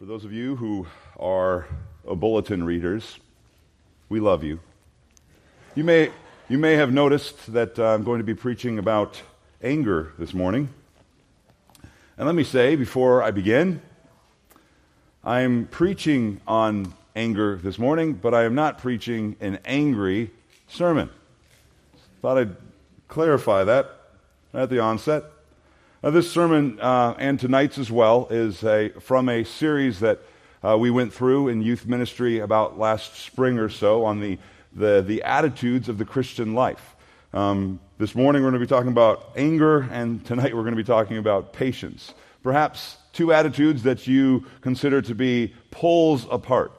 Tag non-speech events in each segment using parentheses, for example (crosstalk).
For those of you who are bulletin readers, we love you. You may, you may have noticed that uh, I'm going to be preaching about anger this morning. And let me say before I begin, I'm preaching on anger this morning, but I am not preaching an angry sermon. Thought I'd clarify that at the onset. Now, this sermon uh, and tonight's as well is a, from a series that uh, we went through in youth ministry about last spring or so on the, the, the attitudes of the Christian life. Um, this morning we're going to be talking about anger, and tonight we're going to be talking about patience. Perhaps two attitudes that you consider to be poles apart.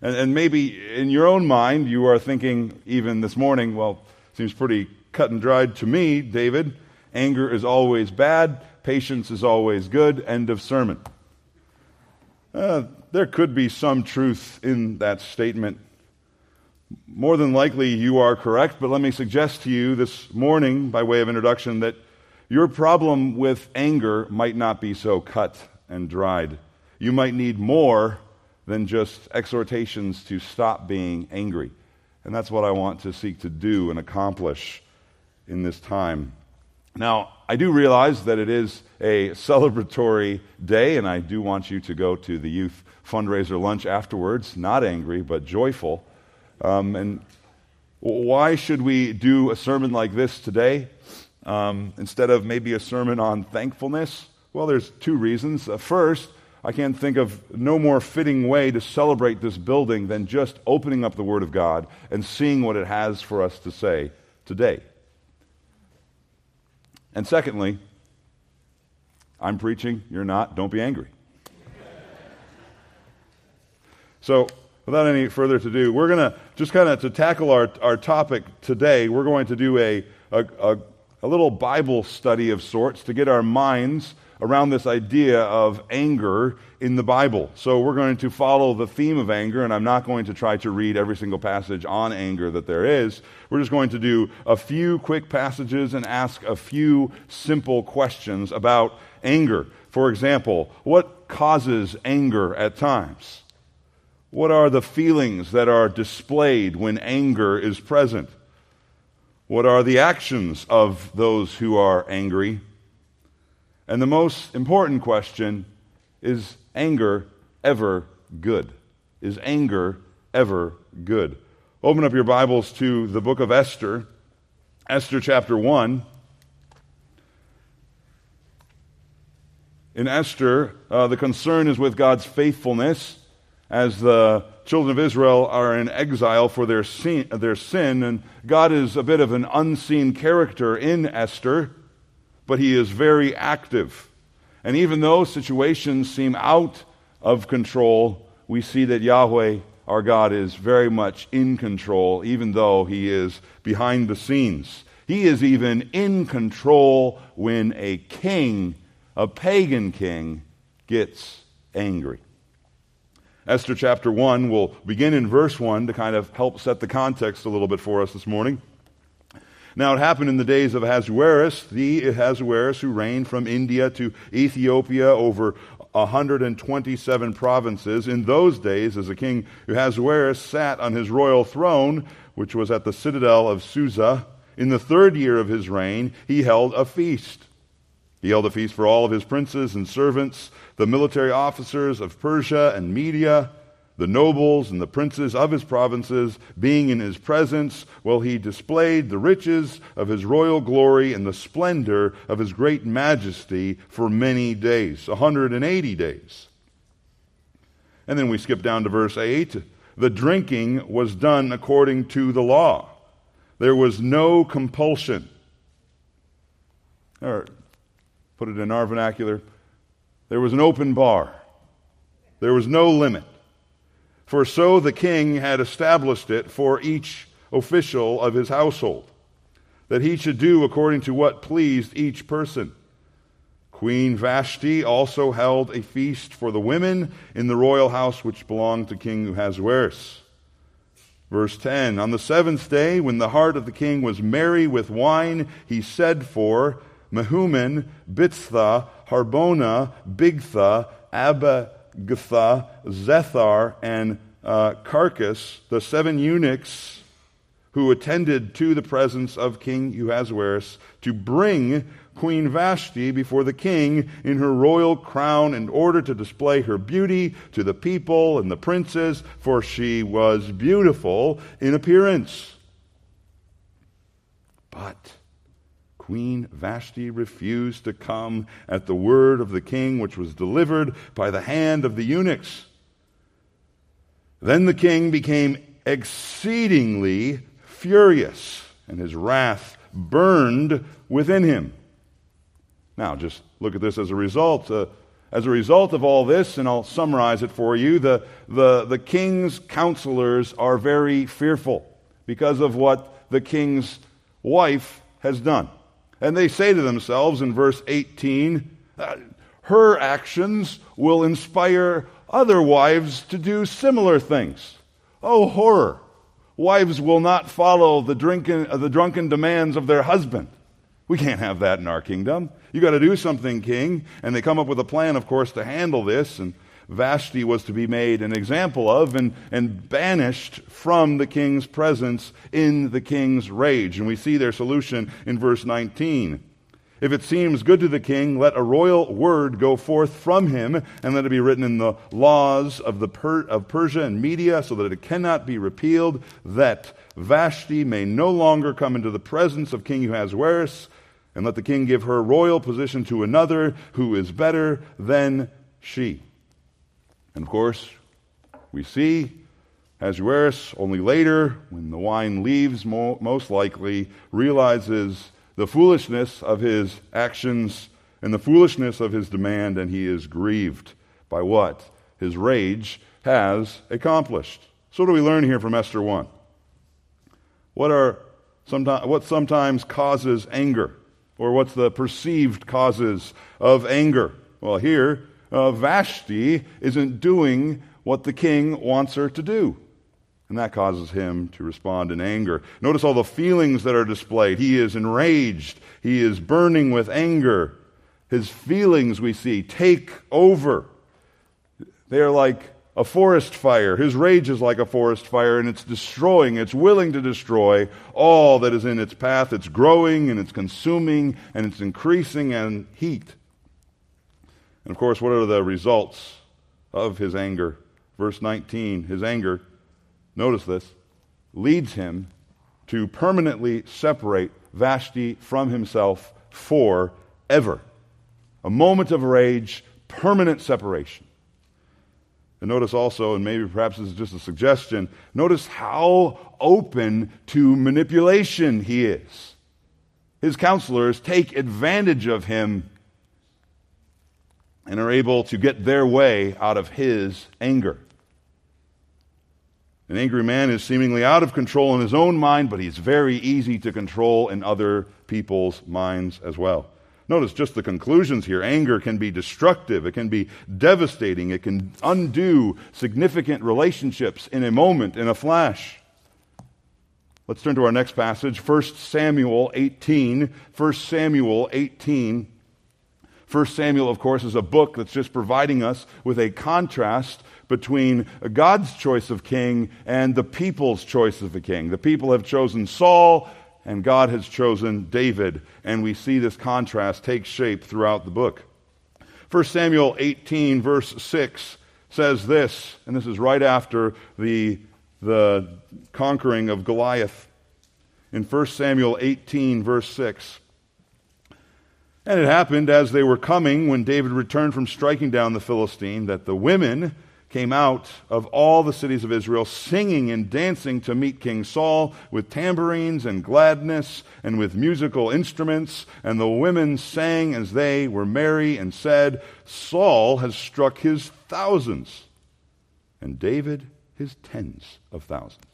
And, and maybe in your own mind you are thinking, even this morning, well, seems pretty cut and dried to me, David. Anger is always bad. Patience is always good. End of sermon. Uh, there could be some truth in that statement. More than likely, you are correct, but let me suggest to you this morning, by way of introduction, that your problem with anger might not be so cut and dried. You might need more than just exhortations to stop being angry. And that's what I want to seek to do and accomplish in this time. Now, I do realize that it is a celebratory day, and I do want you to go to the youth fundraiser lunch afterwards, not angry, but joyful. Um, and why should we do a sermon like this today um, instead of maybe a sermon on thankfulness? Well, there's two reasons. Uh, first, I can't think of no more fitting way to celebrate this building than just opening up the Word of God and seeing what it has for us to say today. And secondly, I'm preaching, you're not, don't be angry. So, without any further to do, we're going to just kind of to tackle our, our topic today, we're going to do a, a, a, a little Bible study of sorts to get our minds around this idea of anger in the Bible. So we're going to follow the theme of anger, and I'm not going to try to read every single passage on anger that there is. We're just going to do a few quick passages and ask a few simple questions about anger. For example, what causes anger at times? What are the feelings that are displayed when anger is present? What are the actions of those who are angry? And the most important question is anger ever good? Is anger ever good? Open up your Bibles to the book of Esther, Esther chapter 1. In Esther, uh, the concern is with God's faithfulness as the children of Israel are in exile for their sin, their sin, and God is a bit of an unseen character in Esther but he is very active. And even though situations seem out of control, we see that Yahweh, our God, is very much in control, even though he is behind the scenes. He is even in control when a king, a pagan king, gets angry. Esther chapter 1 will begin in verse 1 to kind of help set the context a little bit for us this morning. Now, it happened in the days of Ahasuerus, the Ahasuerus who reigned from India to Ethiopia over 127 provinces. In those days, as a king, Ahasuerus sat on his royal throne, which was at the citadel of Susa. In the third year of his reign, he held a feast. He held a feast for all of his princes and servants, the military officers of Persia and Media the nobles and the princes of his provinces, being in his presence, while he displayed the riches of his royal glory and the splendor of his great majesty for many days, 180 days. And then we skip down to verse 8. The drinking was done according to the law. There was no compulsion. Or put it in our vernacular, there was an open bar. There was no limit. For so the king had established it for each official of his household, that he should do according to what pleased each person. Queen Vashti also held a feast for the women in the royal house which belonged to King Ahasuerus. Verse 10 On the seventh day, when the heart of the king was merry with wine, he said for Mehuman, Biztha, Harbona, Bigtha, Abba, Gtha, Zethar, and uh, Carkas, the seven eunuchs who attended to the presence of King Ahasuerus to bring Queen Vashti before the king in her royal crown in order to display her beauty to the people and the princes, for she was beautiful in appearance. But Queen Vashti refused to come at the word of the king, which was delivered by the hand of the eunuchs. Then the king became exceedingly furious, and his wrath burned within him. Now, just look at this as a result. Uh, as a result of all this, and I'll summarize it for you, the, the, the king's counselors are very fearful because of what the king's wife has done. And they say to themselves in verse 18, uh, her actions will inspire other wives to do similar things. Oh, horror! Wives will not follow the, drinking, uh, the drunken demands of their husband. We can't have that in our kingdom. You got to do something, king. And they come up with a plan, of course, to handle this. And Vashti was to be made an example of and, and banished from the king's presence in the king's rage. And we see their solution in verse 19. If it seems good to the king, let a royal word go forth from him, and let it be written in the laws of, the per- of Persia and Media, so that it cannot be repealed, that Vashti may no longer come into the presence of King Ahasuerus, and let the king give her royal position to another who is better than she. And of course, we see Ahasuerus only later, when the wine leaves, most likely realizes the foolishness of his actions and the foolishness of his demand, and he is grieved by what his rage has accomplished. So, what do we learn here from Esther 1? What, are sometimes, what sometimes causes anger? Or what's the perceived causes of anger? Well, here, uh, Vashti isn't doing what the king wants her to do. And that causes him to respond in anger. Notice all the feelings that are displayed. He is enraged. He is burning with anger. His feelings, we see, take over. They are like a forest fire. His rage is like a forest fire, and it's destroying, it's willing to destroy all that is in its path. It's growing, and it's consuming, and it's increasing and heat. And of course, what are the results of his anger? Verse 19 his anger, notice this, leads him to permanently separate Vashti from himself forever. A moment of rage, permanent separation. And notice also, and maybe perhaps this is just a suggestion, notice how open to manipulation he is. His counselors take advantage of him and are able to get their way out of his anger. An angry man is seemingly out of control in his own mind, but he's very easy to control in other people's minds as well. Notice just the conclusions here. Anger can be destructive, it can be devastating, it can undo significant relationships in a moment, in a flash. Let's turn to our next passage, 1 Samuel 18. 1 Samuel 18. 1 Samuel, of course, is a book that's just providing us with a contrast between God's choice of king and the people's choice of a king. The people have chosen Saul, and God has chosen David. And we see this contrast take shape throughout the book. 1 Samuel 18, verse 6 says this, and this is right after the, the conquering of Goliath. In 1 Samuel 18, verse 6. And it happened as they were coming, when David returned from striking down the Philistine, that the women came out of all the cities of Israel, singing and dancing to meet King Saul with tambourines and gladness and with musical instruments. And the women sang as they were merry and said, Saul has struck his thousands, and David his tens of thousands.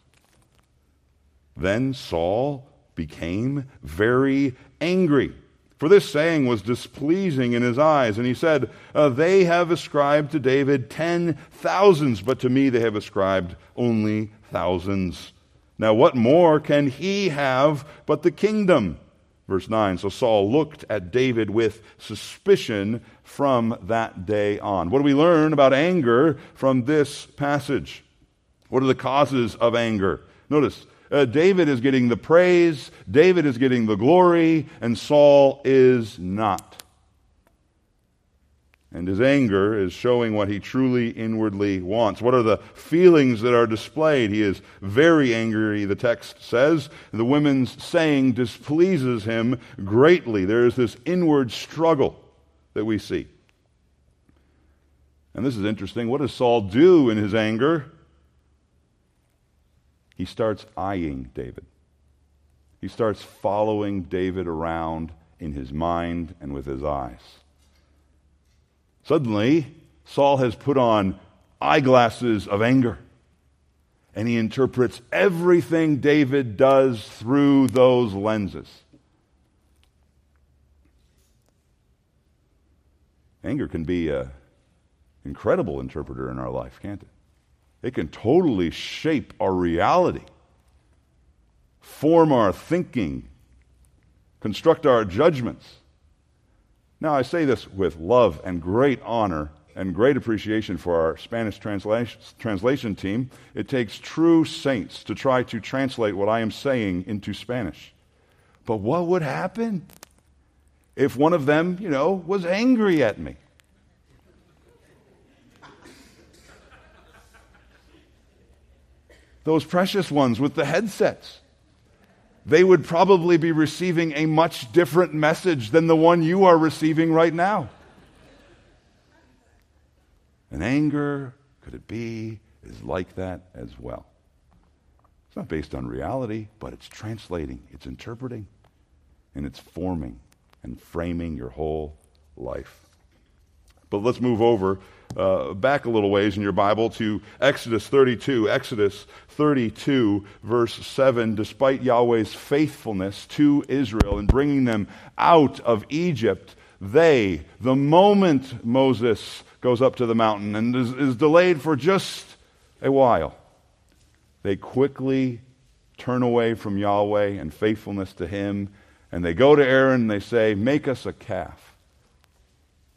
Then Saul became very angry for this saying was displeasing in his eyes. And he said, uh, They have ascribed to David ten thousands, but to me they have ascribed only thousands. Now, what more can he have but the kingdom? Verse 9 So Saul looked at David with suspicion from that day on. What do we learn about anger from this passage? What are the causes of anger? Notice, uh, David is getting the praise, David is getting the glory, and Saul is not. And his anger is showing what he truly inwardly wants. What are the feelings that are displayed? He is very angry, the text says. The women's saying displeases him greatly. There is this inward struggle that we see. And this is interesting. What does Saul do in his anger? He starts eyeing David. He starts following David around in his mind and with his eyes. Suddenly, Saul has put on eyeglasses of anger. And he interprets everything David does through those lenses. Anger can be an incredible interpreter in our life, can't it? It can totally shape our reality, form our thinking, construct our judgments. Now, I say this with love and great honor and great appreciation for our Spanish translation, translation team. It takes true saints to try to translate what I am saying into Spanish. But what would happen if one of them, you know, was angry at me? Those precious ones with the headsets they would probably be receiving a much different message than the one you are receiving right now. And anger, could it be, is like that as well. It's not based on reality, but it's translating, it's interpreting, and it's forming and framing your whole life. But let's move over uh, back a little ways in your Bible to Exodus 32. Exodus 32, verse 7. Despite Yahweh's faithfulness to Israel in bringing them out of Egypt, they, the moment Moses goes up to the mountain and is, is delayed for just a while, they quickly turn away from Yahweh and faithfulness to Him, and they go to Aaron and they say, Make us a calf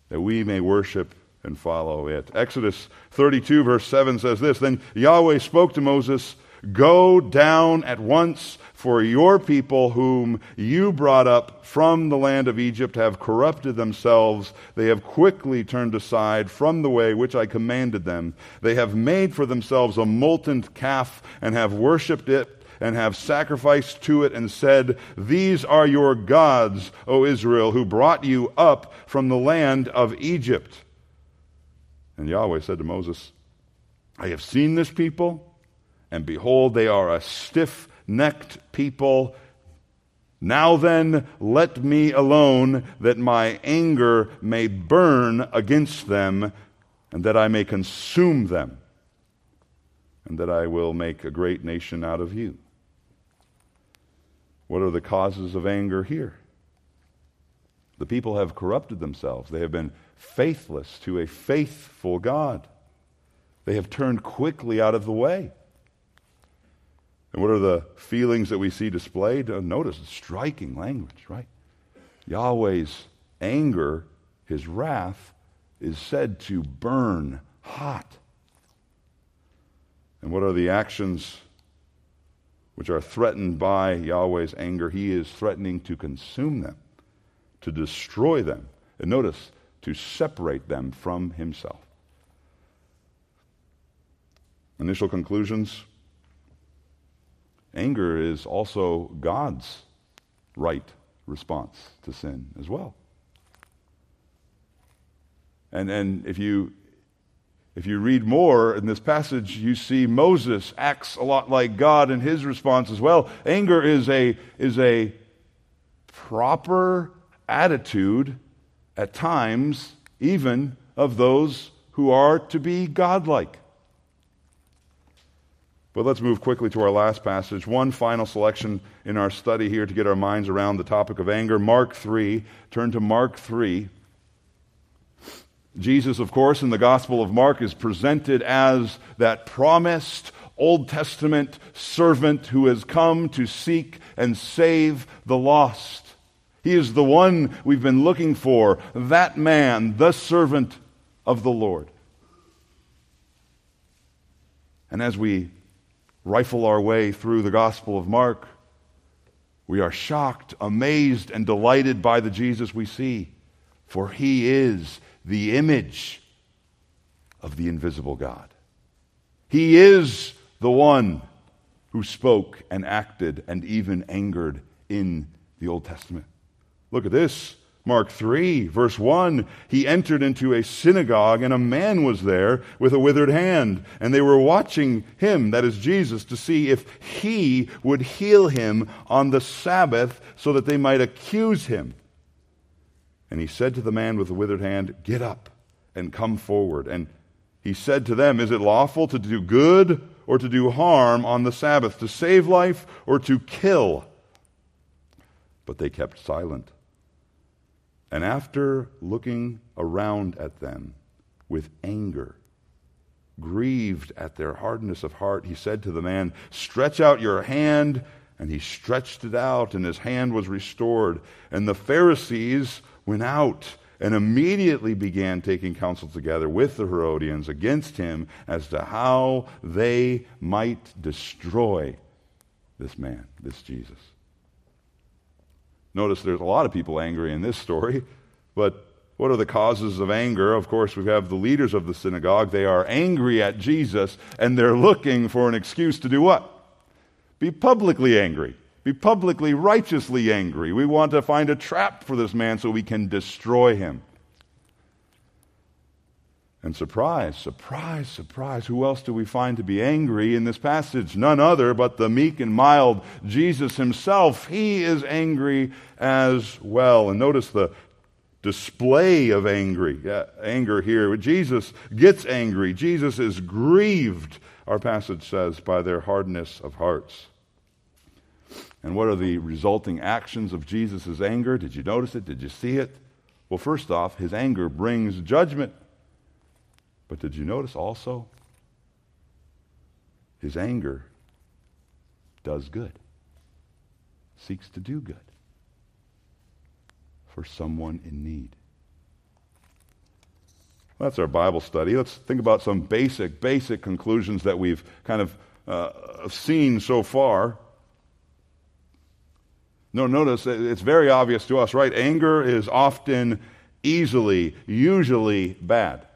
that we may worship and follow it. Exodus 32, verse 7 says this Then Yahweh spoke to Moses, Go down at once, for your people, whom you brought up from the land of Egypt, have corrupted themselves. They have quickly turned aside from the way which I commanded them. They have made for themselves a molten calf and have worshipped it and have sacrificed to it and said, These are your gods, O Israel, who brought you up from the land of Egypt. And Yahweh said to Moses, I have seen this people, and behold, they are a stiff necked people. Now then, let me alone, that my anger may burn against them, and that I may consume them, and that I will make a great nation out of you. What are the causes of anger here? The people have corrupted themselves. They have been faithless to a faithful God. They have turned quickly out of the way. And what are the feelings that we see displayed? Uh, notice striking language, right? Yahweh's anger, his wrath, is said to burn hot. And what are the actions which are threatened by Yahweh's anger? He is threatening to consume them, to destroy them. And notice, to separate them from himself. Initial conclusions anger is also God's right response to sin as well. And, and if, you, if you read more in this passage, you see Moses acts a lot like God in his response as well. Anger is a, is a proper attitude at times, even of those who are to be godlike. But let's move quickly to our last passage. One final selection in our study here to get our minds around the topic of anger. Mark 3. Turn to Mark 3. Jesus, of course, in the Gospel of Mark is presented as that promised Old Testament servant who has come to seek and save the lost. He is the one we've been looking for, that man, the servant of the Lord. And as we rifle our way through the Gospel of Mark, we are shocked, amazed, and delighted by the Jesus we see, for he is the image of the invisible God. He is the one who spoke and acted and even angered in the Old Testament. Look at this. Mark 3, verse 1, he entered into a synagogue, and a man was there with a withered hand. And they were watching him, that is Jesus, to see if he would heal him on the Sabbath so that they might accuse him. And he said to the man with the withered hand, Get up and come forward. And he said to them, Is it lawful to do good or to do harm on the Sabbath, to save life or to kill? But they kept silent. And after looking around at them with anger, grieved at their hardness of heart, he said to the man, Stretch out your hand. And he stretched it out, and his hand was restored. And the Pharisees went out and immediately began taking counsel together with the Herodians against him as to how they might destroy this man, this Jesus. Notice there's a lot of people angry in this story, but what are the causes of anger? Of course, we have the leaders of the synagogue. They are angry at Jesus, and they're looking for an excuse to do what? Be publicly angry. Be publicly, righteously angry. We want to find a trap for this man so we can destroy him. And surprise, surprise, surprise, who else do we find to be angry in this passage? None other but the meek and mild Jesus himself. He is angry as well. And notice the display of angry, uh, anger here. Jesus gets angry. Jesus is grieved, our passage says, by their hardness of hearts. And what are the resulting actions of Jesus' anger? Did you notice it? Did you see it? Well, first off, his anger brings judgment. But did you notice also? His anger does good, seeks to do good for someone in need. Well, that's our Bible study. Let's think about some basic, basic conclusions that we've kind of uh, seen so far. No, notice it's very obvious to us, right? Anger is often, easily, usually bad.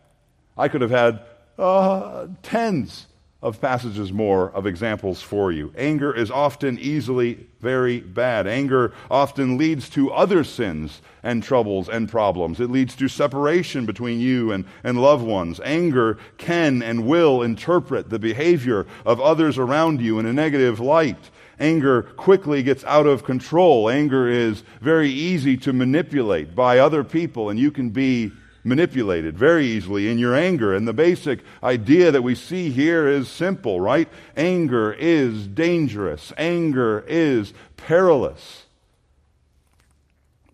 I could have had uh, tens of passages more of examples for you. Anger is often easily very bad. Anger often leads to other sins and troubles and problems. It leads to separation between you and, and loved ones. Anger can and will interpret the behavior of others around you in a negative light. Anger quickly gets out of control. Anger is very easy to manipulate by other people, and you can be manipulated very easily in your anger. And the basic idea that we see here is simple, right? Anger is dangerous, anger is perilous.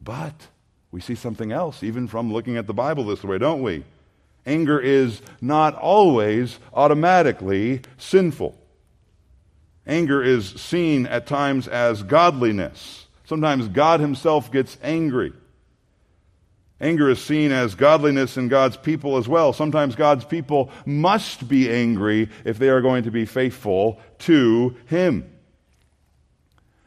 But we see something else, even from looking at the Bible this way, don't we? Anger is not always automatically sinful. Anger is seen at times as godliness. Sometimes God Himself gets angry. Anger is seen as godliness in God's people as well. Sometimes God's people must be angry if they are going to be faithful to Him.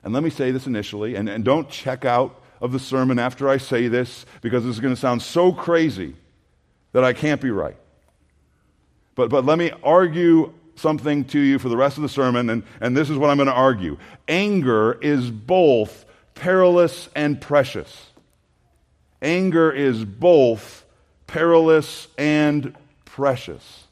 And let me say this initially, and, and don't check out of the sermon after I say this, because this is going to sound so crazy that I can't be right. But, but let me argue something to you for the rest of the sermon, and, and this is what I'm going to argue. Anger is both perilous and precious. Anger is both perilous and precious.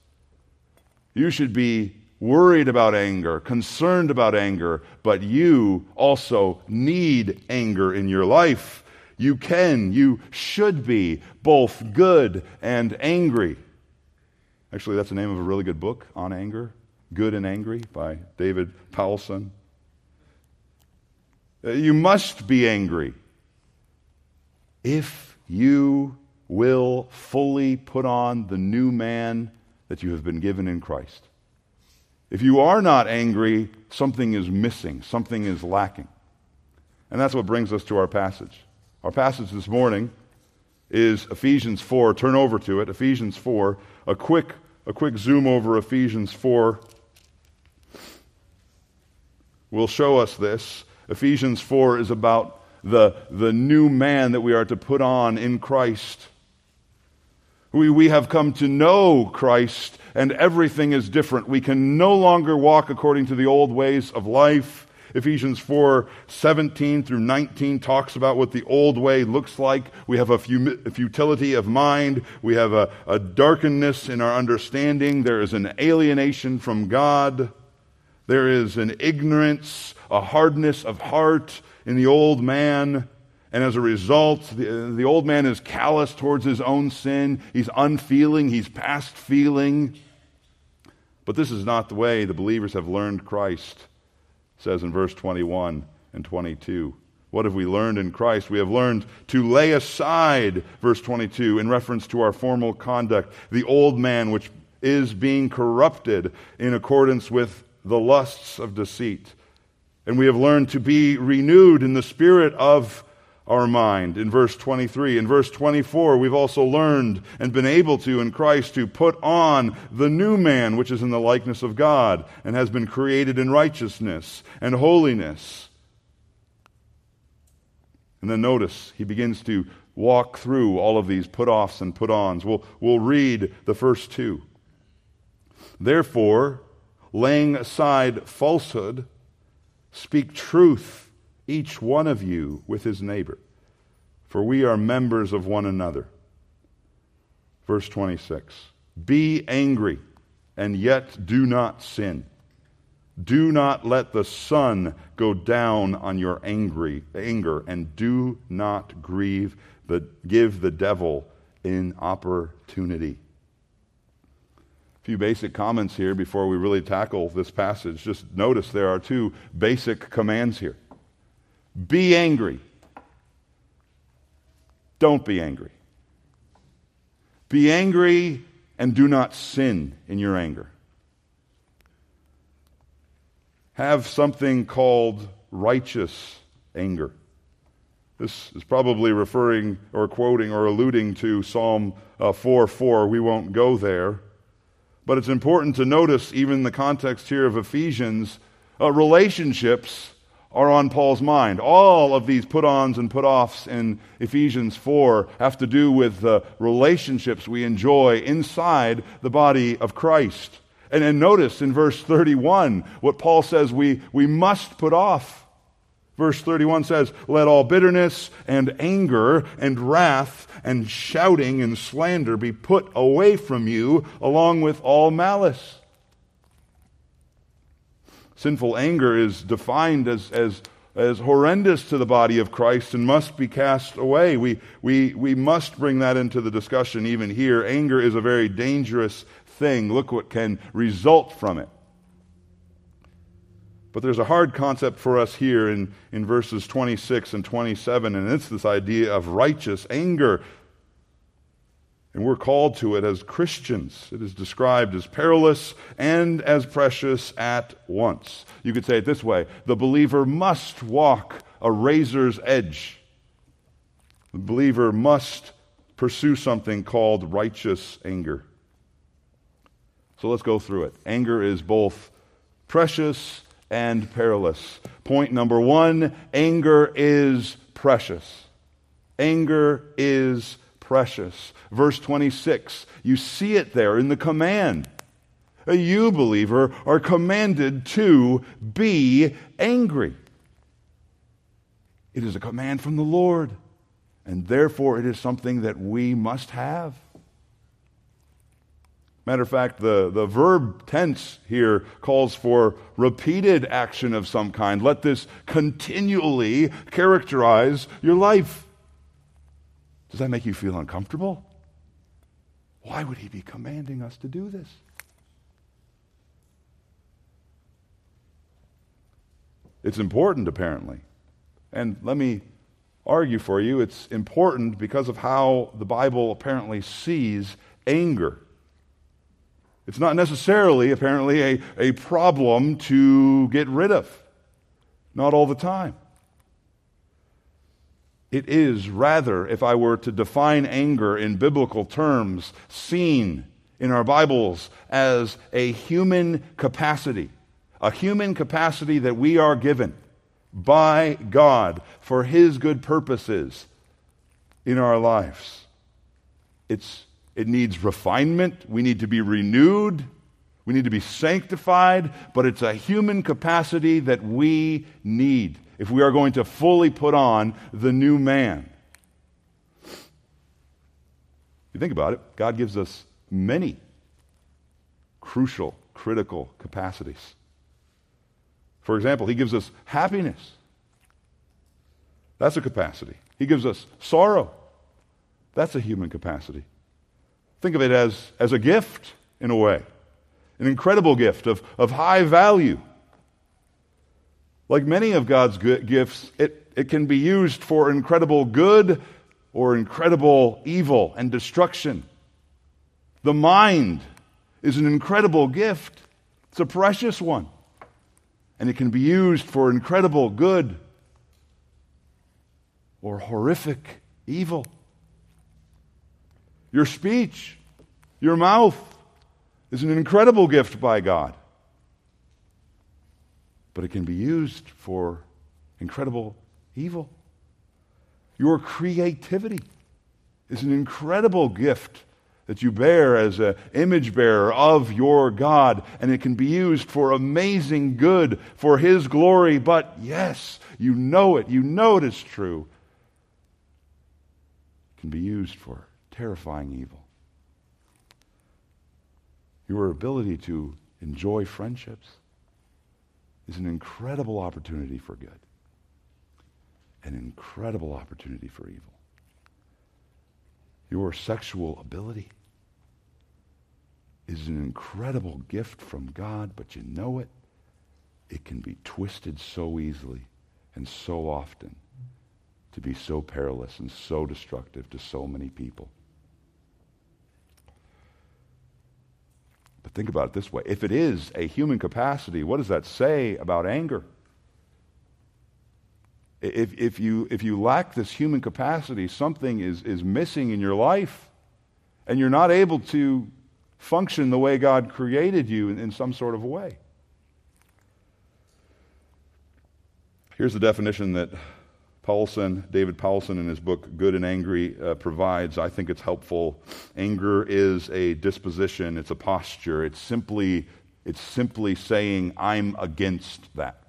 You should be worried about anger, concerned about anger, but you also need anger in your life. You can, you should be both good and angry. Actually, that's the name of a really good book on anger Good and Angry by David Powlison. Uh, you must be angry if you will fully put on the new man that you have been given in Christ. If you are not angry, something is missing, something is lacking. And that's what brings us to our passage. Our passage this morning is Ephesians 4. Turn over to it, Ephesians 4. A quick, a quick zoom over Ephesians 4 will show us this. Ephesians 4 is about the, the new man that we are to put on in Christ. We, we have come to know Christ, and everything is different. We can no longer walk according to the old ways of life. Ephesians 4 17 through 19 talks about what the old way looks like. We have a, futility of mind. We have a, a darkenness in our understanding. There is an alienation from God. There is an ignorance, a hardness of heart in the old man. And as a result, the, the old man is callous towards his own sin. He's unfeeling. He's past feeling. But this is not the way the believers have learned Christ, says in verse 21 and 22. What have we learned in Christ? We have learned to lay aside, verse 22, in reference to our formal conduct, the old man which is being corrupted in accordance with the lusts of deceit. And we have learned to be renewed in the spirit of our mind in verse 23. In verse 24, we've also learned and been able to in Christ to put on the new man, which is in the likeness of God and has been created in righteousness and holiness. And then notice, he begins to walk through all of these put offs and put ons. We'll, we'll read the first two. Therefore, laying aside falsehood, speak truth, each one of you, with his neighbor, for we are members of one another. Verse 26 Be angry, and yet do not sin. Do not let the sun go down on your angry anger, and do not grieve the, give the devil an opportunity few basic comments here before we really tackle this passage. Just notice there are two basic commands here be angry. Don't be angry. Be angry and do not sin in your anger. Have something called righteous anger. This is probably referring or quoting or alluding to Psalm uh, 4 4. We won't go there. But it's important to notice, even in the context here of Ephesians, uh, relationships are on Paul's mind. All of these put ons and put offs in Ephesians 4 have to do with the relationships we enjoy inside the body of Christ. And, and notice in verse 31 what Paul says we, we must put off. Verse 31 says, Let all bitterness and anger and wrath and shouting and slander be put away from you, along with all malice. Sinful anger is defined as, as, as horrendous to the body of Christ and must be cast away. We, we, we must bring that into the discussion even here. Anger is a very dangerous thing. Look what can result from it. But there's a hard concept for us here in, in verses 26 and 27, and it's this idea of righteous anger. And we're called to it as Christians. It is described as perilous and as precious at once. You could say it this way the believer must walk a razor's edge. The believer must pursue something called righteous anger. So let's go through it. Anger is both precious and perilous. Point number one anger is precious. Anger is precious. Verse 26, you see it there in the command. A you, believer, are commanded to be angry. It is a command from the Lord, and therefore it is something that we must have. Matter of fact, the, the verb tense here calls for repeated action of some kind. Let this continually characterize your life. Does that make you feel uncomfortable? Why would he be commanding us to do this? It's important, apparently. And let me argue for you it's important because of how the Bible apparently sees anger. It's not necessarily, apparently, a, a problem to get rid of. Not all the time. It is rather, if I were to define anger in biblical terms, seen in our Bibles as a human capacity, a human capacity that we are given by God for His good purposes in our lives. It's, it needs refinement. We need to be renewed. We need to be sanctified, but it's a human capacity that we need if we are going to fully put on the new man. If You think about it, God gives us many crucial, critical capacities. For example, He gives us happiness. That's a capacity. He gives us sorrow. That's a human capacity. Think of it as, as a gift, in a way, an incredible gift of, of high value. Like many of God's gifts, it, it can be used for incredible good or incredible evil and destruction. The mind is an incredible gift, it's a precious one. And it can be used for incredible good or horrific evil. Your speech, your mouth, is an incredible gift by God. But it can be used for incredible evil. Your creativity is an incredible gift that you bear as an image bearer of your God, and it can be used for amazing good, for His glory. But yes, you know it, you know it is true. It can be used for terrifying evil. Your ability to enjoy friendships is an incredible opportunity for good, an incredible opportunity for evil. Your sexual ability is an incredible gift from God, but you know it, it can be twisted so easily and so often to be so perilous and so destructive to so many people. But think about it this way if it is a human capacity, what does that say about anger? If, if, you, if you lack this human capacity, something is, is missing in your life, and you're not able to function the way God created you in, in some sort of a way. Here's the definition that Powlison, David Powlison, in his book Good and Angry, uh, provides. I think it's helpful. Anger is a disposition, it's a posture. It's simply, it's simply saying, I'm against that.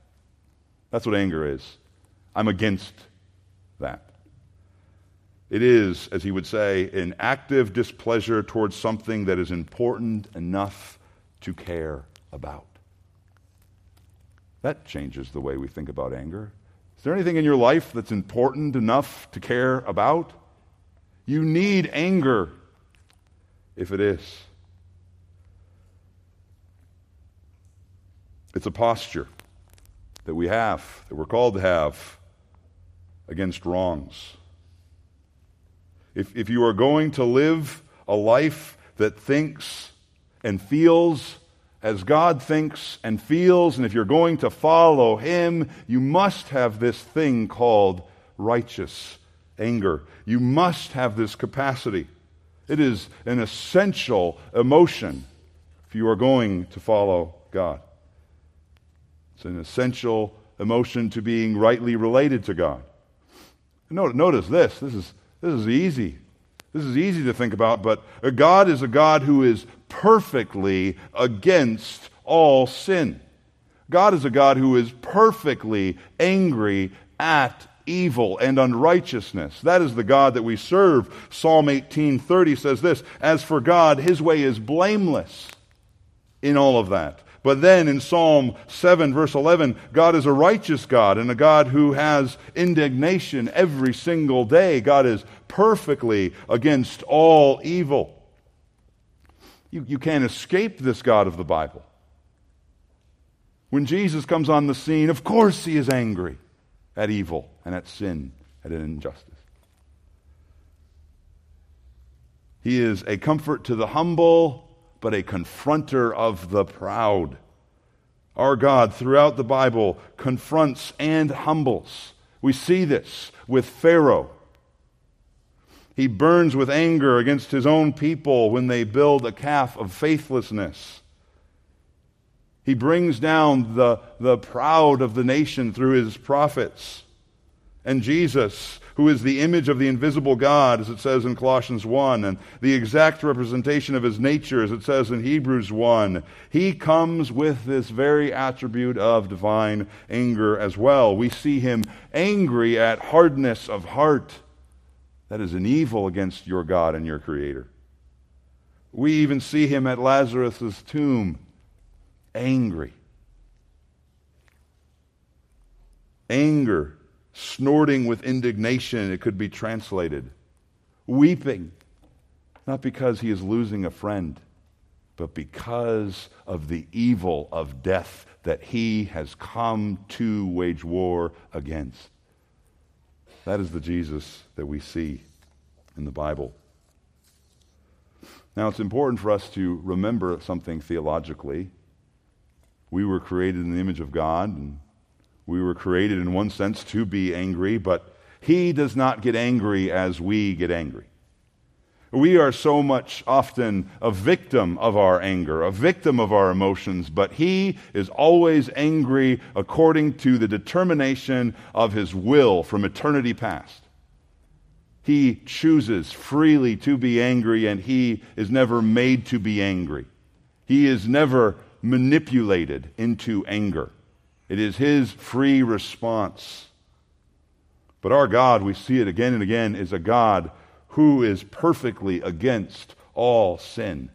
That's what anger is. I'm against that. It is, as he would say, an active displeasure towards something that is important enough to care about. That changes the way we think about anger. Is there anything in your life that's important enough to care about? You need anger if it is. It's a posture that we have, that we're called to have against wrongs. If, if you are going to live a life that thinks and feels as God thinks and feels, and if you're going to follow Him, you must have this thing called righteous anger. You must have this capacity. It is an essential emotion if you are going to follow God. It's an essential emotion to being rightly related to God. Notice this. This is, this is easy. This is easy to think about, but God is a God who is perfectly against all sin. God is a God who is perfectly angry at evil and unrighteousness. That is the God that we serve. Psalm 18:30 says this, "As for God, his way is blameless in all of that." But then in Psalm 7 verse 11, God is a righteous God and a God who has indignation every single day. God is perfectly against all evil. You, you can't escape this God of the Bible. When Jesus comes on the scene, of course he is angry at evil and at sin and at injustice. He is a comfort to the humble, but a confronter of the proud. Our God, throughout the Bible, confronts and humbles We see this with Pharaoh. He burns with anger against his own people when they build a calf of faithlessness. He brings down the, the proud of the nation through his prophets. And Jesus, who is the image of the invisible God, as it says in Colossians 1, and the exact representation of his nature, as it says in Hebrews 1, he comes with this very attribute of divine anger as well. We see him angry at hardness of heart. That is an evil against your God and your Creator. We even see him at Lazarus' tomb angry. Anger, snorting with indignation, it could be translated. Weeping, not because he is losing a friend, but because of the evil of death that he has come to wage war against. That is the Jesus that we see in the Bible. Now, it's important for us to remember something theologically we were created in the image of God, and we were created in one sense to be angry, but He does not get angry as we get angry. We are so much often a victim of our anger, a victim of our emotions, but He is always angry according to the determination of His will from eternity past. He chooses freely to be angry, and He is never made to be angry. He is never manipulated into anger. It is his free response. But our God, we see it again and again, is a God who is perfectly against all sin.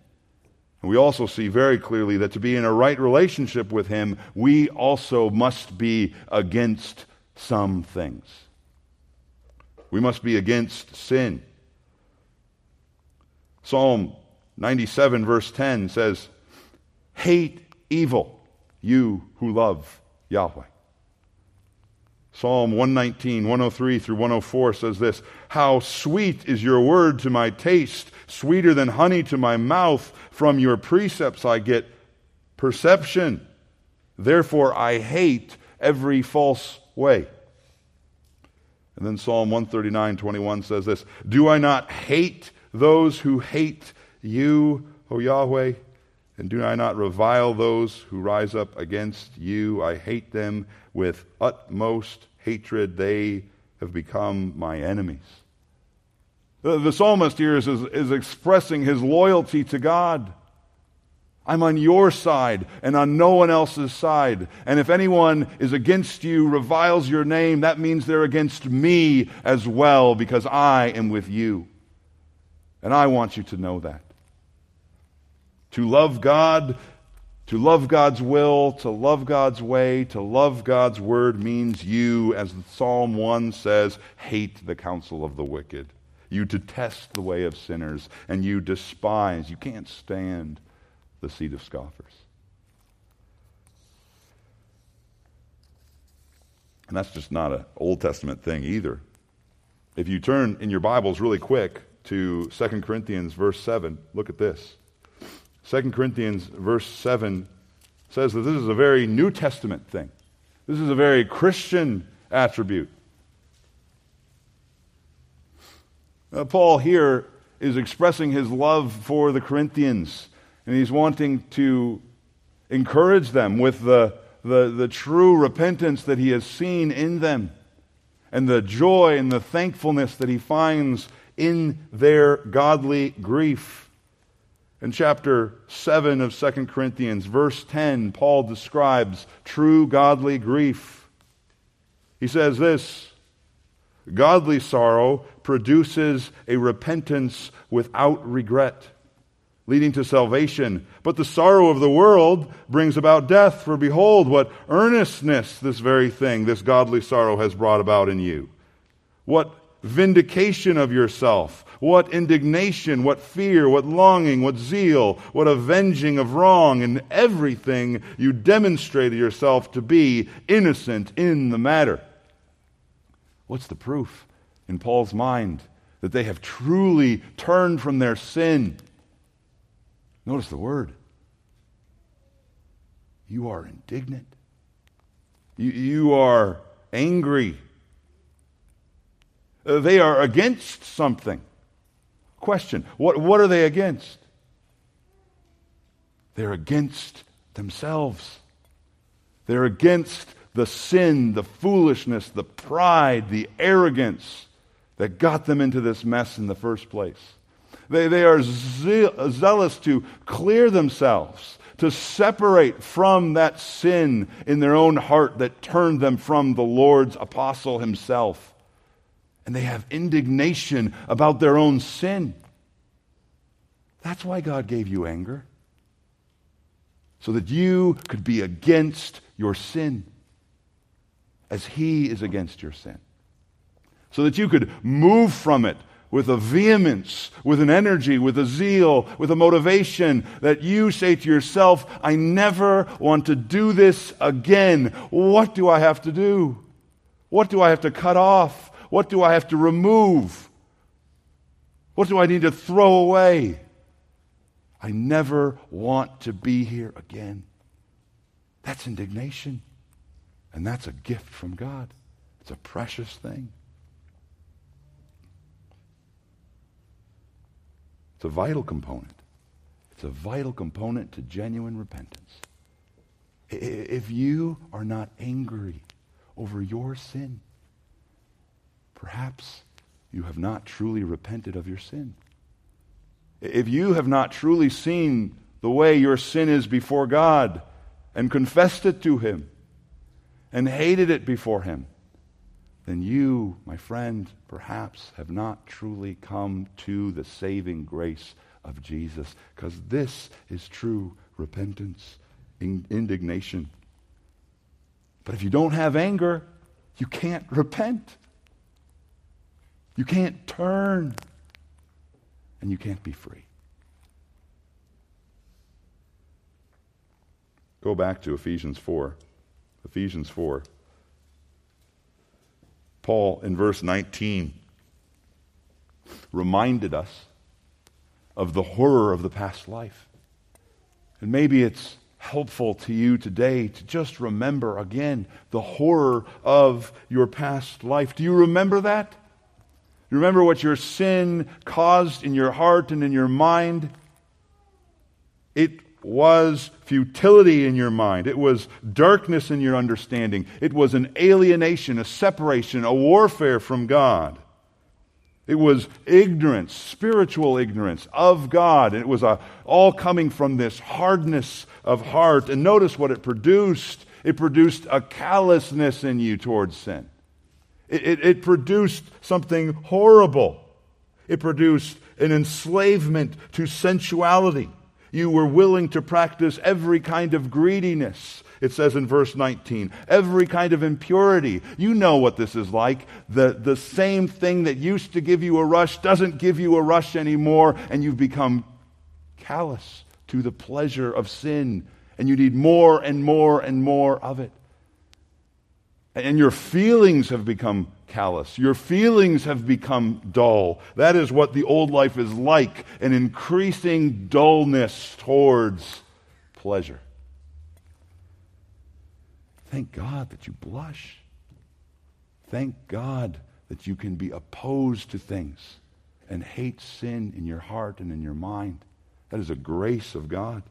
And we also see very clearly that to be in a right relationship with him, we also must be against some things. We must be against sin. Psalm 97, verse 10 says, Hate evil, you who love Yahweh. Psalm 119, 103 through 104 says this How sweet is your word to my taste, sweeter than honey to my mouth. From your precepts I get perception. Therefore I hate every false way. And then Psalm 139, 21 says this Do I not hate those who hate you, O Yahweh? And do I not revile those who rise up against you? I hate them with utmost hatred. They have become my enemies. The, the psalmist here is, is, is expressing his loyalty to God. I'm on your side and on no one else's side. And if anyone is against you, reviles your name, that means they're against me as well because I am with you. And I want you to know that. To love God, to love God's will, to love God's way, to love God's word means you, as Psalm 1 says, hate the counsel of the wicked. You detest the way of sinners, and you despise, you can't stand the seat of scoffers. And that's just not an Old Testament thing either. If you turn in your Bibles really quick to 2 Corinthians verse 7, look at this. 2 Corinthians, verse 7, says that this is a very New Testament thing. This is a very Christian attribute. Uh, Paul here is expressing his love for the Corinthians, and he's wanting to encourage them with the, the, the true repentance that he has seen in them, and the joy and the thankfulness that he finds in their godly grief. In chapter 7 of 2 Corinthians, verse 10, Paul describes true godly grief. He says this Godly sorrow produces a repentance without regret, leading to salvation. But the sorrow of the world brings about death. For behold, what earnestness this very thing, this godly sorrow, has brought about in you. What vindication of yourself what indignation, what fear, what longing, what zeal, what avenging of wrong, and everything you demonstrated yourself to be innocent in the matter. What's the proof in Paul's mind that they have truly turned from their sin? Notice the word. You are indignant. You, you are angry. Uh, they are against something. Question what, what are they against? They're against themselves. They're against the sin, the foolishness, the pride, the arrogance that got them into this mess in the first place. They, they are ze- zealous to clear themselves, to separate from that sin in their own heart that turned them from the Lord's apostle himself. And they have indignation about their own sin. That's why God gave you anger so that you could be against your sin as He is against your sin. So that you could move from it with a vehemence, with an energy, with a zeal, with a motivation that you say to yourself, I never want to do this again. What do I have to do? What do I have to cut off? What do I have to remove? What do I need to throw away? I never want to be here again. That's indignation. And that's a gift from God. It's a precious thing. It's a vital component. It's a vital component to genuine repentance. If you are not angry over your sin, perhaps you have not truly repented of your sin. If you have not truly seen the way your sin is before God and confessed it to Him and hated it before Him, then you, my friend, perhaps have not truly come to the saving grace of Jesus, because this is true repentance, in- indignation. But if you don't have anger, you can't repent. You can't turn and you can't be free. Go back to Ephesians 4. Ephesians 4. Paul, in verse 19, reminded us of the horror of the past life. And maybe it's helpful to you today to just remember again the horror of your past life. Do you remember that? You remember what your sin caused in your heart and in your mind? It was futility in your mind. It was darkness in your understanding. It was an alienation, a separation, a warfare from God. It was ignorance, spiritual ignorance of God. It was a, all coming from this hardness of heart. And notice what it produced it produced a callousness in you towards sin. It, it, it produced something horrible. It produced an enslavement to sensuality. You were willing to practice every kind of greediness. It says in verse 19, every kind of impurity. You know what this is like. The, the same thing that used to give you a rush doesn't give you a rush anymore, and you've become callous to the pleasure of sin, and you need more and more and more of it. And your feelings have become callous. Your feelings have become dull. That is what the old life is like an increasing dullness towards pleasure. Thank God that you blush. Thank God that you can be opposed to things and hate sin in your heart and in your mind. That is a grace of God.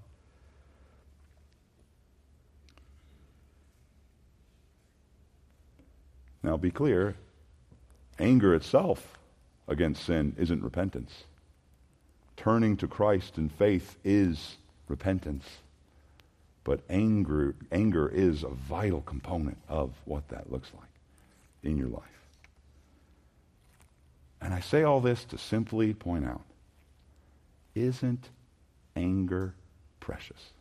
Now, be clear anger itself against sin isn't repentance. Turning to Christ in faith is repentance. But anger, anger is a vital component of what that looks like in your life. And I say all this to simply point out isn't anger precious?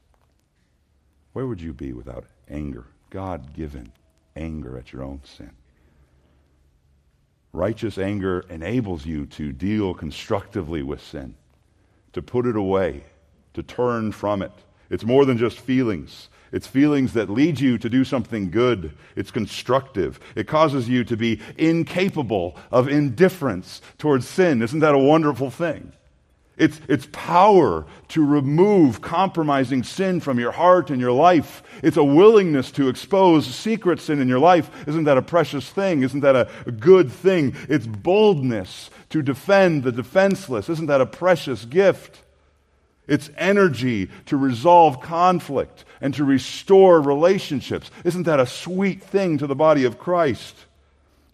Where would you be without anger, God given anger at your own sin? Righteous anger enables you to deal constructively with sin, to put it away, to turn from it. It's more than just feelings. It's feelings that lead you to do something good. It's constructive. It causes you to be incapable of indifference towards sin. Isn't that a wonderful thing? It's, it's power to remove compromising sin from your heart and your life. It's a willingness to expose secret sin in your life. Isn't that a precious thing? Isn't that a, good thing? It's boldness to defend the defenseless. Isn't that a precious gift? It's energy to resolve conflict and to restore relationships. Isn't that a sweet thing to the body of Christ?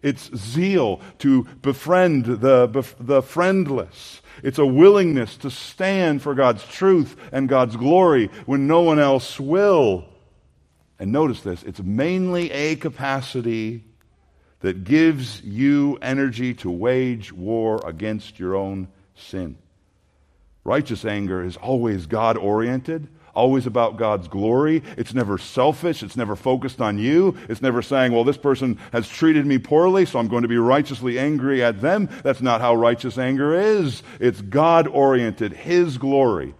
It's zeal to befriend the, the friendless. It's a willingness to stand for God's truth and God's glory when no one else will. And notice this it's mainly a capacity that gives you energy to wage war against your own sin. Righteous anger is always God oriented, always about God's glory. It's never selfish. It's never focused on you. It's never saying, well, this person has treated me poorly, so I'm going to be righteously angry at them. That's not how righteous anger is. It's God oriented, His glory.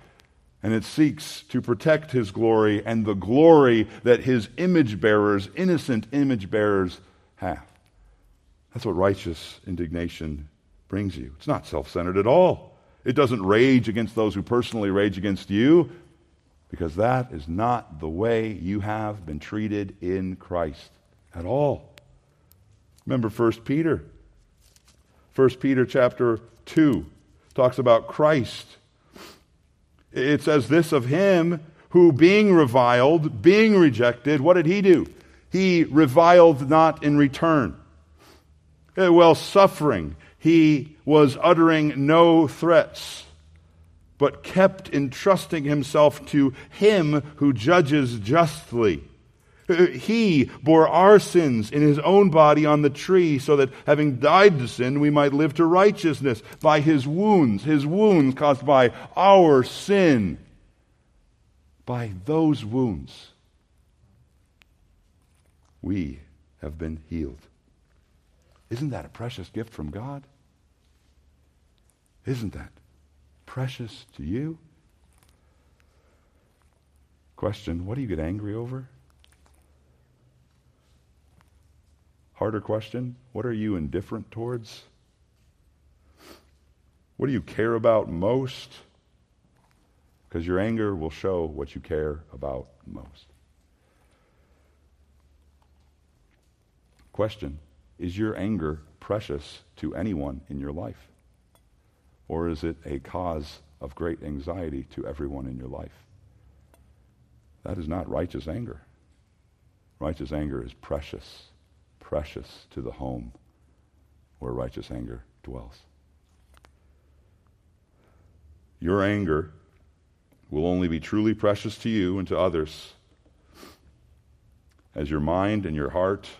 And it seeks to protect His glory and the glory that His image bearers, innocent image bearers, have. That's what righteous indignation brings you. It's not self centered at all. It doesn't rage against those who personally rage against you because that is not the way you have been treated in Christ at all. Remember 1 Peter. 1 Peter chapter 2 talks about Christ. It says this of him who, being reviled, being rejected, what did he do? He reviled not in return. Eh, While suffering, he was uttering no threats but kept entrusting himself to him who judges justly. Uh, he bore our sins in his own body on the tree, so that having died to sin, we might live to righteousness by his wounds, his wounds caused by our sin. By those wounds, we have been healed. Isn't that a precious gift from God? Isn't that? Precious to you? Question What do you get angry over? Harder question What are you indifferent towards? What do you care about most? Because your anger will show what you care about most. Question Is your anger precious to anyone in your life? Or is it a cause of great anxiety to everyone in your life? That is not righteous anger. Righteous anger is precious, precious to the home where righteous anger dwells. Your anger will only be truly precious to you and to others as your mind and your heart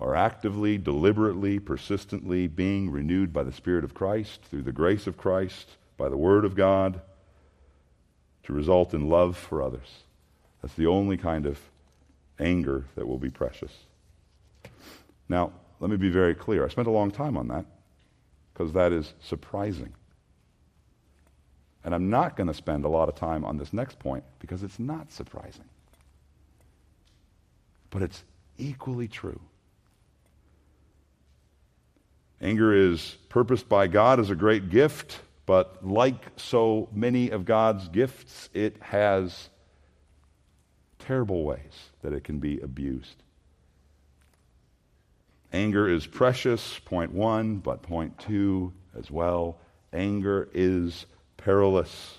are actively, deliberately, persistently being renewed by the Spirit of Christ, through the grace of Christ, by the Word of God, to result in love for others. That's the only kind of anger that will be precious. Now, let me be very clear. I spent a long time on that because that is surprising. And I'm not going to spend a lot of time on this next point because it's not surprising. But it's equally true. Anger is purposed by God as a great gift, but like so many of God's gifts, it has terrible ways that it can be abused. Anger is precious, point one, but point two as well. Anger is perilous.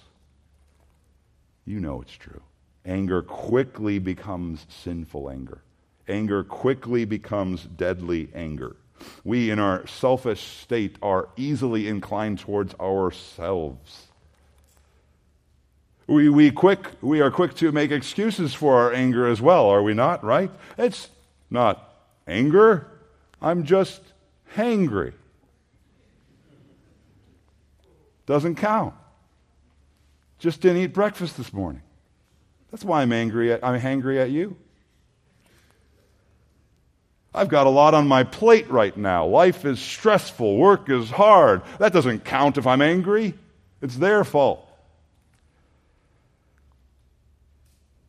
You know it's true. Anger quickly becomes sinful anger. Anger quickly becomes deadly anger. We, in our selfish state, are easily inclined towards ourselves. We, we, quick, we are quick to make excuses for our anger as well, are we not, right? It's not anger, I'm just hangry. Doesn't count. Just didn't eat breakfast this morning. That's why I'm angry at, I'm hangry at you. I've got a lot on my plate right now. Life is stressful. Work is hard. That doesn't count if I'm angry. It's their fault.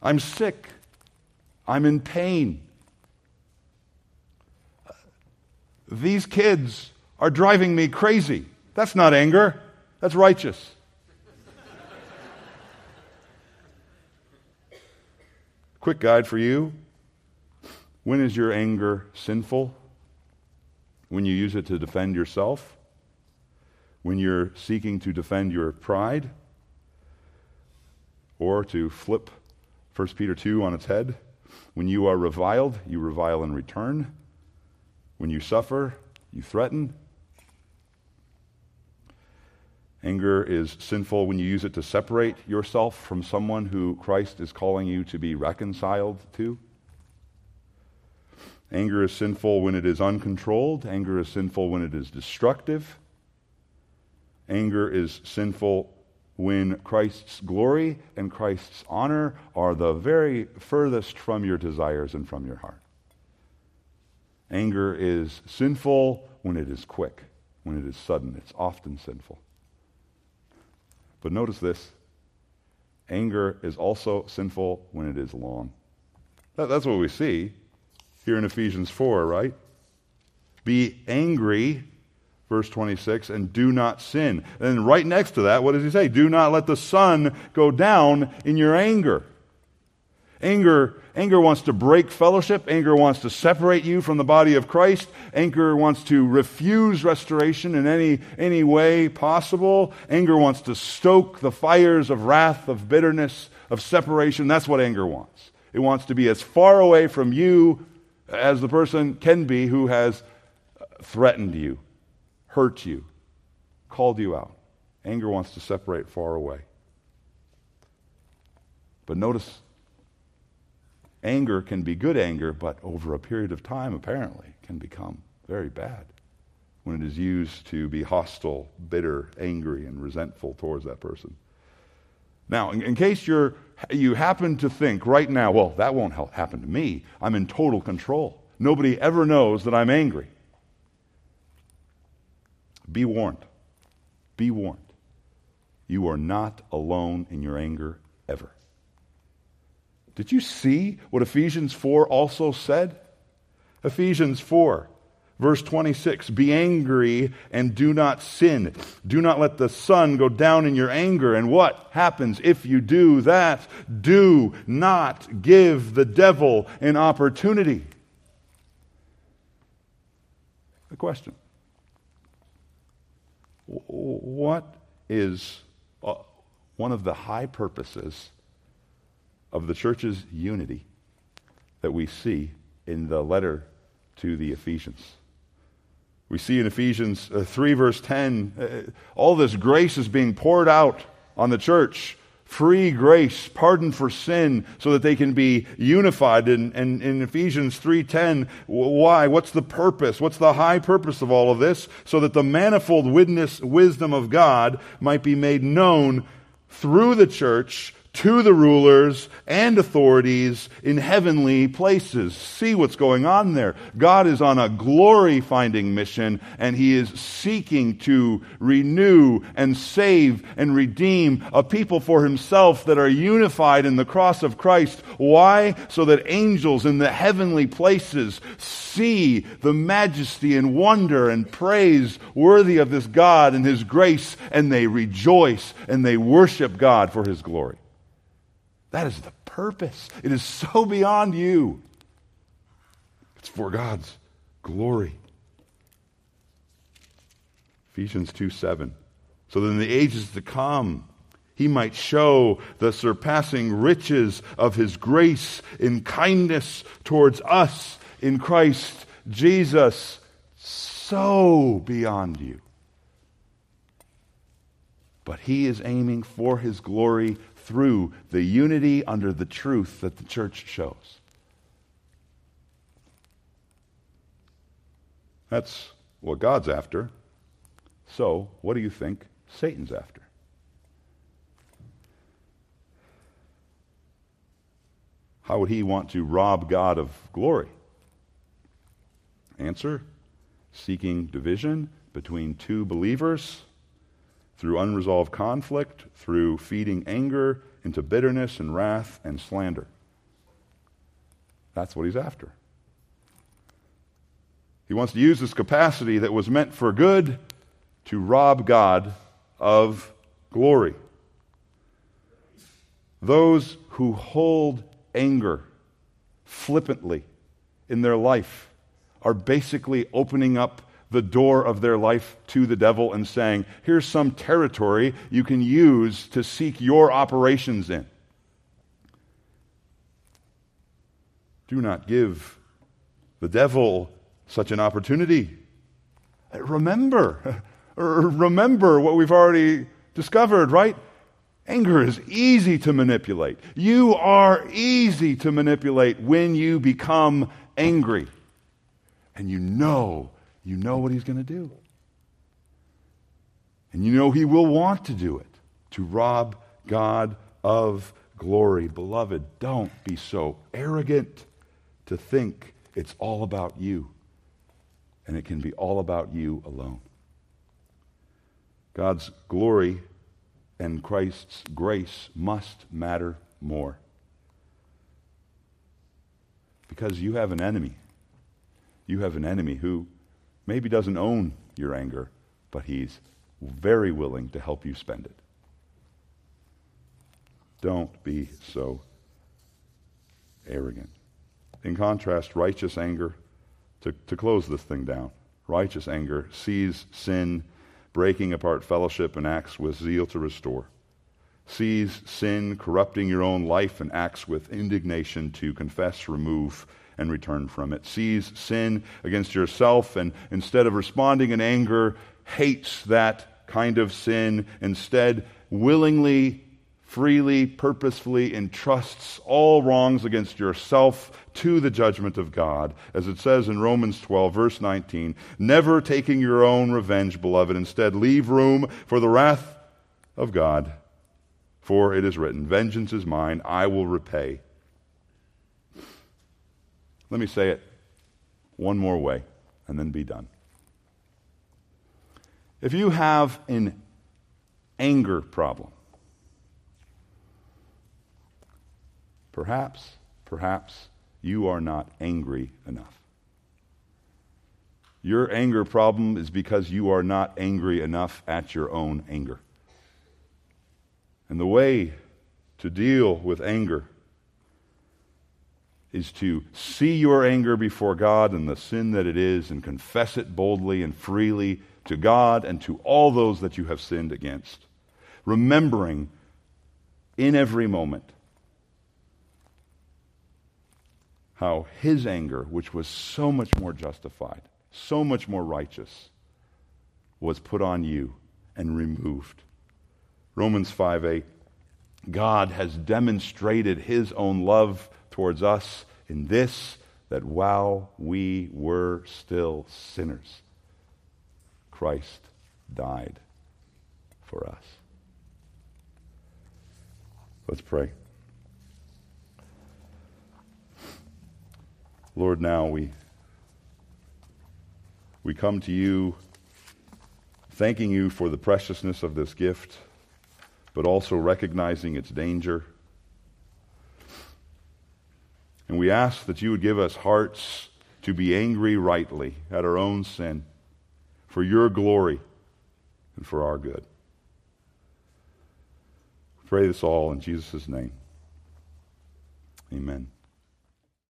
I'm sick. I'm in pain. These kids are driving me crazy. That's not anger, that's righteous. Quick guide for you when is your anger sinful? When you use it to defend yourself? When you're seeking to defend your pride? Or to flip 1 Peter 2 on its head? When you are reviled, you revile in return. When you suffer, you threaten. Anger is sinful when you use it to separate yourself from someone who Christ is calling you to be reconciled to. Anger is sinful when it is uncontrolled. Anger is sinful when it is destructive. Anger is sinful when Christ's glory and Christ's honor are the very furthest from your desires and from your heart. Anger is sinful when it is quick, when it is sudden. It's often sinful. But notice this anger is also sinful when it is long. That, that's what we see here in Ephesians 4, right? Be angry, verse 26, and do not sin. And right next to that, what does he say? Do not let the sun go down in your anger. Anger, anger wants to break fellowship. Anger wants to separate you from the body of Christ. Anger wants to refuse restoration in any, any way possible. Anger wants to stoke the fires of wrath, of bitterness, of separation. That's what anger wants. It wants to be as far away from you as the person can be who has threatened you, hurt you, called you out. Anger wants to separate far away. But notice anger can be good anger, but over a period of time, apparently, can become very bad when it is used to be hostile, bitter, angry, and resentful towards that person. Now, in, in, case you're, you happen to think right now, well, that won't happen to me. I'm in total control. Nobody ever knows that I'm angry. Be warned. Be warned. You are not alone in your anger ever. Did you see what Ephesians 4 also said? Ephesians 4, verse 26 Be angry and do not sin. Do not let the sun go down in your anger. And what happens if you do that? Do not give the devil an opportunity. The question What is uh, one of the high purposes of the church's unity that we see in the letter to the Ephesians. We see in Ephesians uh, 3, verse 10, uh, all this grace is being poured out on the church. Free grace, pardon for sin, so that they can be unified. And, and in Ephesians 3.10, why? What's the purpose? What's the high purpose of all of this? So that the manifold witness, wisdom of God might be made known through the church to the rulers and authorities in heavenly places. See what's going on there. God is on a glory finding mission and he is seeking to renew and save and redeem a people for himself that are unified in the cross of Christ. Why? So that angels in the heavenly places see the majesty and wonder and praise worthy of this God and his grace and they rejoice and they worship God for his glory. That is the purpose. It is so beyond you. It's for God's glory. Ephesians 2 7. So that in the ages to come, he might show the surpassing riches of his grace in kindness towards us in Christ Jesus. So beyond you. But he is aiming for his glory through the unity under the truth that the church shows. That's what God's after. So, what do you think Satan's after? How would he want to rob God of glory? Answer seeking division between two believers through unresolved conflict, through feeding anger into bitterness and wrath and slander. That's what he's after. He wants to use this capacity that was meant for good to rob God of glory. Those who hold anger flippantly in their life are basically opening up the door of their life to the devil and saying, Here's some territory you can use to seek your operations in. Do not give the devil such an opportunity. Remember, (laughs) remember what we've already discovered, right? Anger is easy to manipulate. You are easy to manipulate when you become angry. And you know, you know what he's going to do. And you know he will want to do it to rob God of glory. Beloved, don't be so arrogant to think it's all about you. And it can be all about you alone. God's glory and Christ's grace must matter more. Because you have an enemy. You have an enemy who maybe doesn't own your anger, but he's very willing to help you spend it. Don't be so arrogant. In contrast, righteous anger, to, to close this thing down, righteous anger sees sin breaking apart fellowship and acts with zeal to restore. Sees sin corrupting your own life and acts with indignation to confess, remove, and return from it. Sees sin against yourself and instead of responding in anger, hates that kind of sin. Instead, willingly freely, purposefully entrusts all wrongs against yourself to the judgment of God, as it says in Romans 12, verse 19, never taking your own revenge, beloved. Instead, leave room for the wrath of God. For it is written, Vengeance is mine, I will repay. Let me say it one more way and then be done. If you have an anger problem, Perhaps, perhaps you are not angry enough. Your anger problem is because you are not angry enough at your own anger. And the way to deal with anger is to see your anger before God and the sin that it is and confess it boldly and freely to God and to all those that you have sinned against. Remembering in every moment how his anger, which was so much more justified, so much more righteous, was put on you and removed. Romans 5 8. God has demonstrated his own love towards us in this that while we were still sinners, Christ died for us. Let's pray. Lord, now we, we come to you thanking you for the preciousness of this gift, but also recognizing its danger. And we ask that you would give us hearts to be angry rightly at our own sin for your glory and for our good. Pray this all in Jesus' name. Amen.